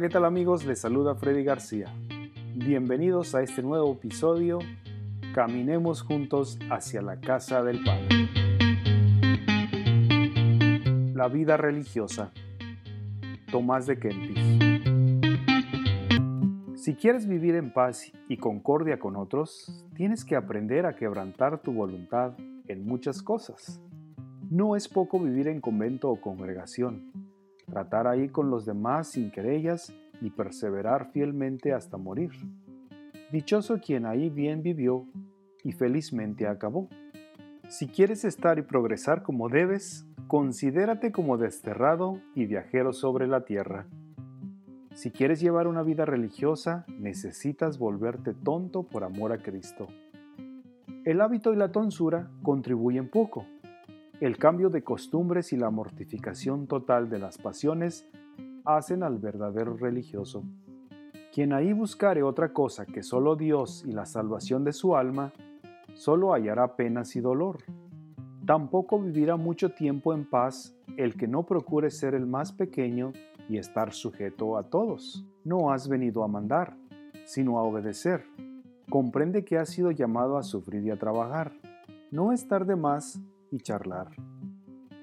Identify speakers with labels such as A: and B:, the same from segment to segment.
A: ¿qué tal amigos? Les saluda Freddy García. Bienvenidos a este nuevo episodio. Caminemos juntos hacia la casa del Padre. La vida religiosa. Tomás de Kempis. Si quieres vivir en paz y concordia con otros, tienes que aprender a quebrantar tu voluntad en muchas cosas. No es poco vivir en convento o congregación, tratar ahí con los demás sin querellas y perseverar fielmente hasta morir. Dichoso quien ahí bien vivió y felizmente acabó. Si quieres estar y progresar como debes, considérate como desterrado y viajero sobre la tierra. Si quieres llevar una vida religiosa, necesitas volverte tonto por amor a Cristo. El hábito y la tonsura contribuyen poco. El cambio de costumbres y la mortificación total de las pasiones hacen al verdadero religioso. Quien ahí buscare otra cosa que solo Dios y la salvación de su alma, solo hallará penas y dolor. Tampoco vivirá mucho tiempo en paz el que no procure ser el más pequeño y estar sujeto a todos. No has venido a mandar, sino a obedecer. Comprende que has sido llamado a sufrir y a trabajar. No estar de más y charlar.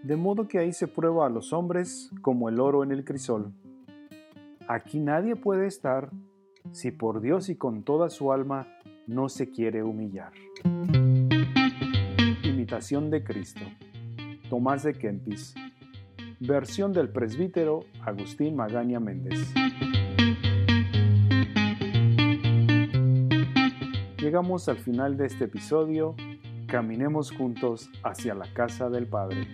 A: De modo que ahí se prueba a los hombres como el oro en el crisol. Aquí nadie puede estar si por Dios y con toda su alma no se quiere humillar. Imitación de Cristo. Tomás de Kempis. Versión del presbítero Agustín Magaña Méndez. Llegamos al final de este episodio. Caminemos juntos hacia la casa del Padre.